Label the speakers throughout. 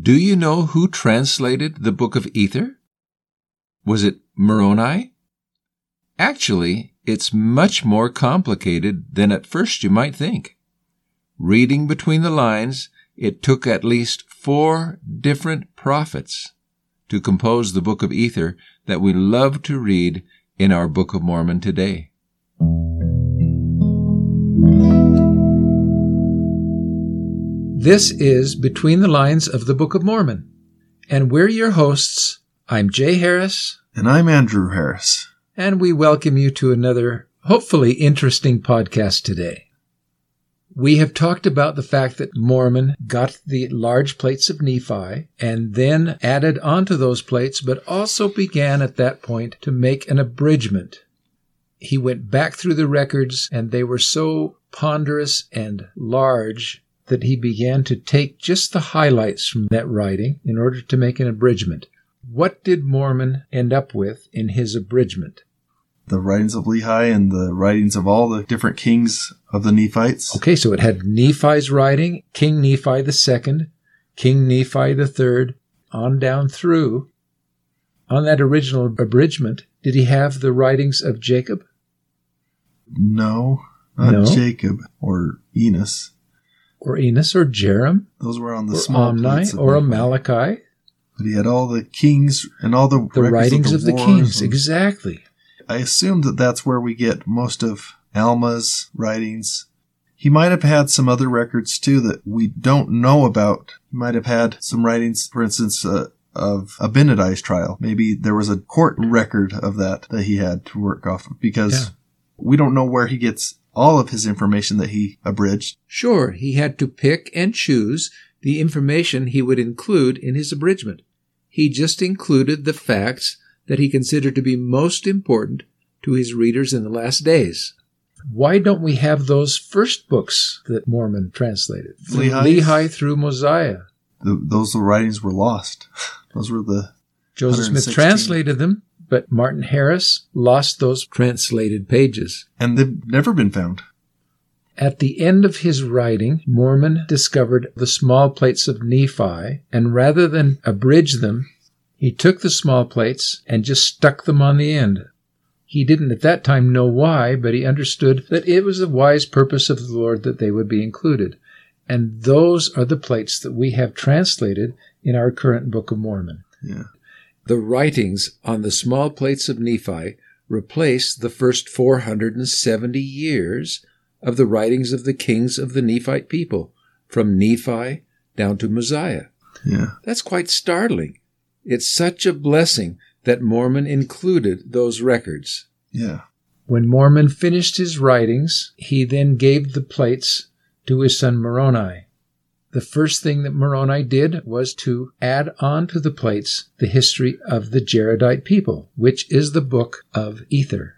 Speaker 1: Do you know who translated the Book of Ether? Was it Moroni? Actually, it's much more complicated than at first you might think. Reading between the lines, it took at least four different prophets to compose the Book of Ether that we love to read in our Book of Mormon today.
Speaker 2: This is Between the Lines of the Book of Mormon, and we're your hosts. I'm Jay Harris.
Speaker 3: And I'm Andrew Harris.
Speaker 2: And we welcome you to another, hopefully interesting podcast today. We have talked about the fact that Mormon got the large plates of Nephi and then added onto those plates, but also began at that point to make an abridgment. He went back through the records and they were so ponderous and large that he began to take just the highlights from that writing in order to make an abridgment. What did Mormon end up with in his abridgment?
Speaker 3: The writings of Lehi and the writings of all the different kings of the Nephites.
Speaker 2: Okay, so it had Nephi's writing, King Nephi the second, King Nephi the third, on down through. On that original abridgment, did he have the writings of Jacob?
Speaker 3: No, not
Speaker 2: No?
Speaker 3: Jacob or Enos.
Speaker 2: Or Enos or Jarom?
Speaker 3: Those were on the
Speaker 2: or
Speaker 3: small
Speaker 2: Omni
Speaker 3: of
Speaker 2: or. Malachi?
Speaker 3: But he had all the kings and all the,
Speaker 2: The writings of the,
Speaker 3: wars
Speaker 2: kings,
Speaker 3: and-
Speaker 2: exactly.
Speaker 3: I assume that that's where we get most of Alma's writings. He might have had some other records too that we don't know about. He might have had some writings, for instance, uh, of Abinadi's trial. Maybe there was a court record of that that he had to work off of because
Speaker 2: Yeah.
Speaker 3: we don't know where he gets all of his information that he abridged.
Speaker 2: Sure, he had to pick and choose the information he would include in his abridgment. He just included the facts that he considered to be most important to his readers in the last days. Why don't we have those first books that Mormon translated? From
Speaker 3: Lehi's?
Speaker 2: Lehi through Mosiah.
Speaker 3: The, those writings were lost. Those were the
Speaker 2: Joseph Smith translated them, but Martin Harris lost those translated pages.
Speaker 3: and they've never been found.
Speaker 2: At the end of his writing, Mormon discovered the small plates of Nephi, and rather than abridge them, he took the small plates and just stuck them on the end. He didn't at that time know why, but he understood that it was a wise purpose of the Lord that they would be included. And those are the plates that we have translated in our current Book of Mormon.
Speaker 3: Yeah.
Speaker 2: The writings on the small plates of Nephi replace the first 470 years of the writings of the kings of the Nephite people, from Nephi down to Mosiah.
Speaker 3: Yeah.
Speaker 2: That's quite startling. It's such a blessing that Mormon included those records.
Speaker 3: Yeah.
Speaker 2: When Mormon finished his writings, he then gave the plates to his son Moroni. The first thing that Moroni did was to add on to the plates the history of the Jaredite people, which is the book of Ether.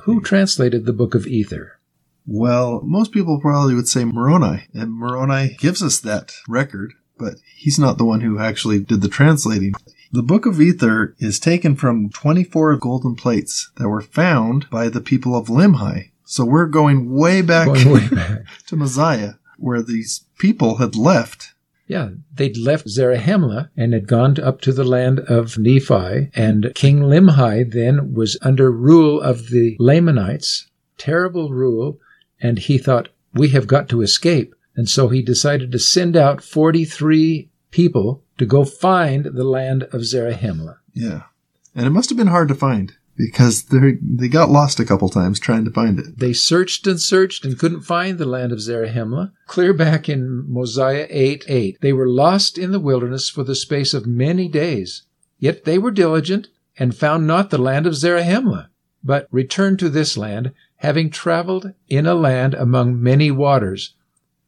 Speaker 2: Who translated the book of Ether?
Speaker 3: Well, most people probably would say Moroni, and Moroni gives us that record, but he's not the one who actually did the translating. The Book of Ether is taken from 24 golden plates that were found by the people of Limhi. So we're going way back
Speaker 2: Going way back.
Speaker 3: to Mosiah, where these people had left.
Speaker 2: Yeah, they'd left Zarahemla and had gone up to the land of Nephi, and King Limhi then was under rule of the Lamanites, terrible rule, and he thought, we have got to escape. And so he decided to send out 43 people to go find the land of Zarahemla.
Speaker 3: Yeah. And it must have been hard to find because they they got lost a couple times trying to find it.
Speaker 2: They searched and searched and couldn't find the land of Zarahemla. Clear back in Mosiah 8 8, they were lost in the wilderness for the space of many days. Yet they were diligent and found not the land of Zarahemla, but returned to this land, having traveled in a land among many waters,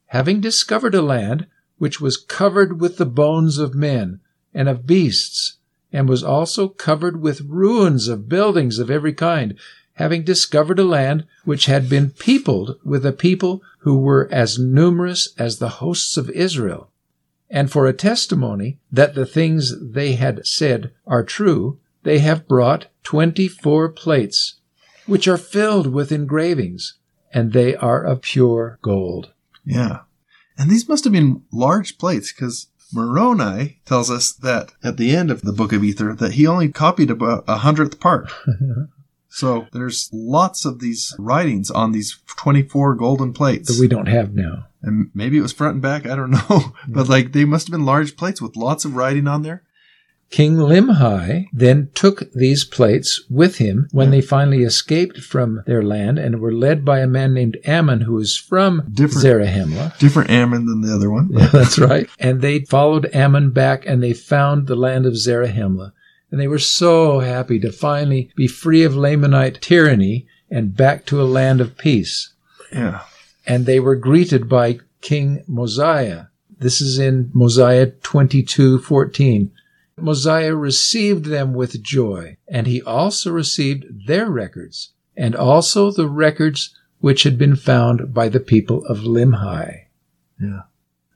Speaker 2: having discovered a land which was covered with the bones of men and of beasts, and was also covered with ruins of buildings of every kind, having discovered a land which had been peopled with a people who were as numerous as the hosts of Israel. And for a testimony that the things they had said are true, they have brought twenty four plates, which are filled with engravings, and they are of pure gold.
Speaker 3: Yeah. And these must have been large plates because Moroni tells us that at the end of the book of Ether that he only copied about a hundredth part. so there's lots of these writings on these 24 golden plates.
Speaker 2: That we don't have now.
Speaker 3: and maybe it was front and back, I don't know. but like they must have been large plates with lots of writing on there.
Speaker 2: King Limhi then took these plates with him when they finally escaped from their land and were led by a man named Ammon who was from
Speaker 3: Different-
Speaker 2: Zarahemla.
Speaker 3: Different Ammon than the other one.
Speaker 2: Yeah, that's right. And they followed Ammon back and they found the land of Zarahemla. And they were so happy to finally be free of Lamanite tyranny and back to a land of peace.
Speaker 3: Yeah.
Speaker 2: And they were greeted by King Mosiah. This is in Mosiah 22:14. Mosiah received them with joy, and he also received their records, and also the records which had been found by the people of Limhi.
Speaker 3: Yeah.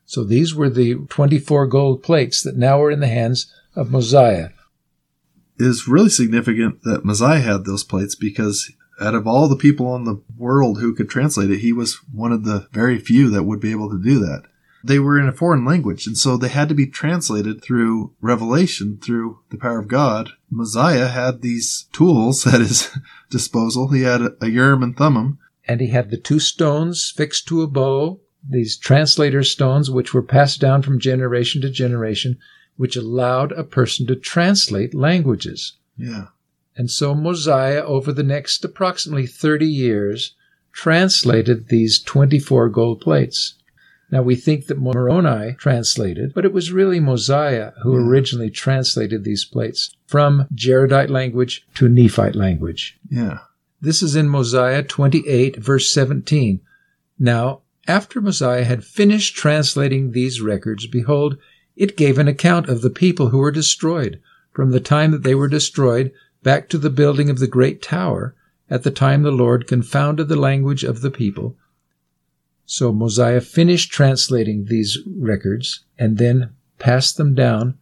Speaker 2: So these were the 24 gold plates that now are in the hands of Mosiah.
Speaker 3: It is really significant that Mosiah had those plates because out of all the people in the world who could translate it, he was one of the very few that would be able to do that. They were in a foreign language, and so they had to be translated through revelation, through the power of God. Mosiah had these tools at his disposal. He had a Urim and Thummim.
Speaker 2: And he had the two stones fixed to a bow, these translator stones, which were passed down from generation to generation, which allowed a person to translate languages.
Speaker 3: Yeah.
Speaker 2: And so Mosiah, over the next approximately 30 years, translated these 24 gold plates. Now we think that Moroni translated, but it was really Mosiah who
Speaker 3: Yeah.
Speaker 2: originally translated these plates from Jaredite language to Nephite language.
Speaker 3: Yeah.
Speaker 2: This is in Mosiah 28, verse 17. Now, after Mosiah had finished translating these records, behold, it gave an account of the people who were destroyed, from the time that they were destroyed back to the building of the great tower, at the time the Lord confounded the language of the people. So Mosiah finished translating these records and then passed them down,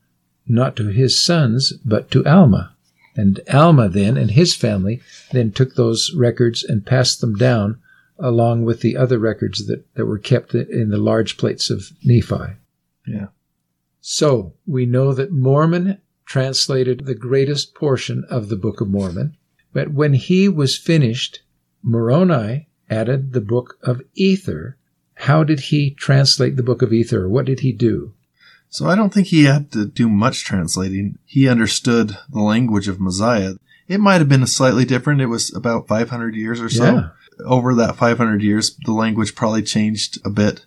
Speaker 2: not to his sons, but to Alma. And Alma then and his family then took those records and passed them down along with the other records that, that were kept in the large plates of Nephi.
Speaker 3: Yeah.
Speaker 2: So we know that Mormon translated the greatest portion of the Book of Mormon, but when he was finished, Moroni added the Book of Ether. How did he translate the Book of Ether? What did he do?
Speaker 3: So I don't think he had to do much translating. He understood the language of Mosiah. It might have been slightly different. It was about 500 years or so.
Speaker 2: Yeah.
Speaker 3: Over that 500 years, the language probably changed a bit.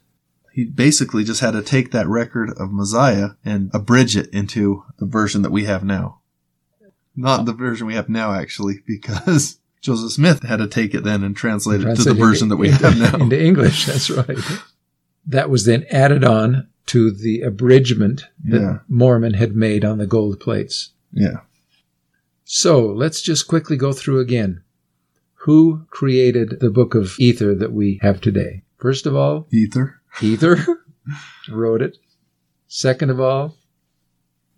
Speaker 3: He basically just had to take that record of Mosiah and abridge it into the version that we have now. Not the version we have now, actually, because Joseph Smith had to take it then and translate it to the version that we
Speaker 2: into-
Speaker 3: have now.
Speaker 2: Into English, that's right. That was then added on to the abridgment that
Speaker 3: Yeah.
Speaker 2: Mormon had made on the gold plates.
Speaker 3: Yeah.
Speaker 2: So let's just quickly go through again. Who created the book of Ether that we have today? First of all,
Speaker 3: Ether.
Speaker 2: Ether wrote it. Second of all,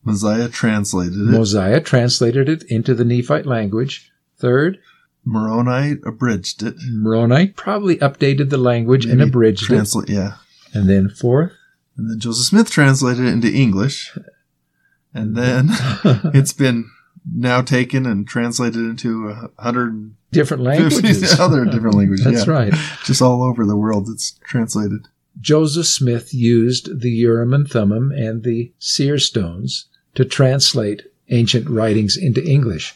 Speaker 3: Mosiah translated it.
Speaker 2: Mosiah translated it into the Nephite language. Third,
Speaker 3: Moroni abridged it.
Speaker 2: Moroni probably updated the language and
Speaker 3: Maybe
Speaker 2: abridged it.
Speaker 3: Translate, yeah.
Speaker 2: And then fourth,
Speaker 3: And then Joseph Smith translated it into English. And then it's been now taken and translated into a hundred
Speaker 2: different languages.
Speaker 3: other different languages.
Speaker 2: That's
Speaker 3: yeah.
Speaker 2: right.
Speaker 3: Just all over the world it's translated.
Speaker 2: Joseph Smith used the Urim and Thummim and the seer stones to translate ancient writings into English.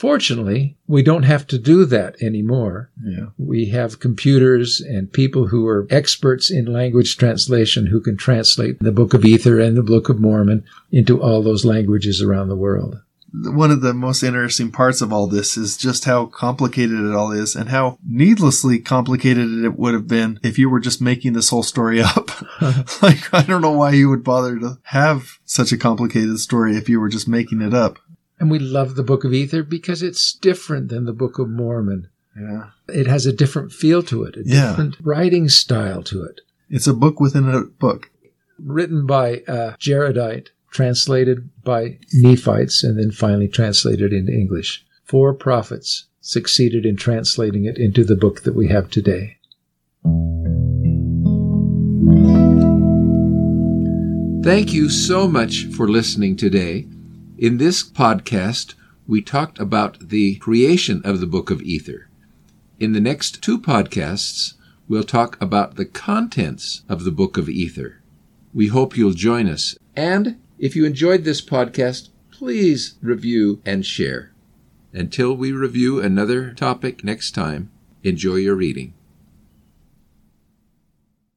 Speaker 2: Fortunately, we don't have to do that anymore.
Speaker 3: Yeah.
Speaker 2: We have computers and people who are experts in language translation who can translate the Book of Ether and the Book of Mormon into all those languages around the world.
Speaker 3: One of the most interesting parts of all this is just how complicated it all is and how needlessly complicated it would have been if you were just making this whole story up. like, I don't know why you would bother to have such a complicated story if you were just making it up.
Speaker 2: And we love the Book of Ether because it's different than the Book of Mormon.
Speaker 3: Yeah.
Speaker 2: It has a different feel to it, a
Speaker 3: Yeah.
Speaker 2: different writing style to it.
Speaker 3: It's a book within a book.
Speaker 2: Written by a Jaredite, translated by Nephites, and then finally translated into English. Four prophets succeeded in translating it into the book that we have today. Thank you so much for listening today. In this podcast, we talked about the creation of the Book of Ether. In the next two podcasts, we'll talk about the contents of the Book of Ether. We hope you'll join us. And if you enjoyed this podcast, please review and share. Until we review another topic next time, enjoy your reading.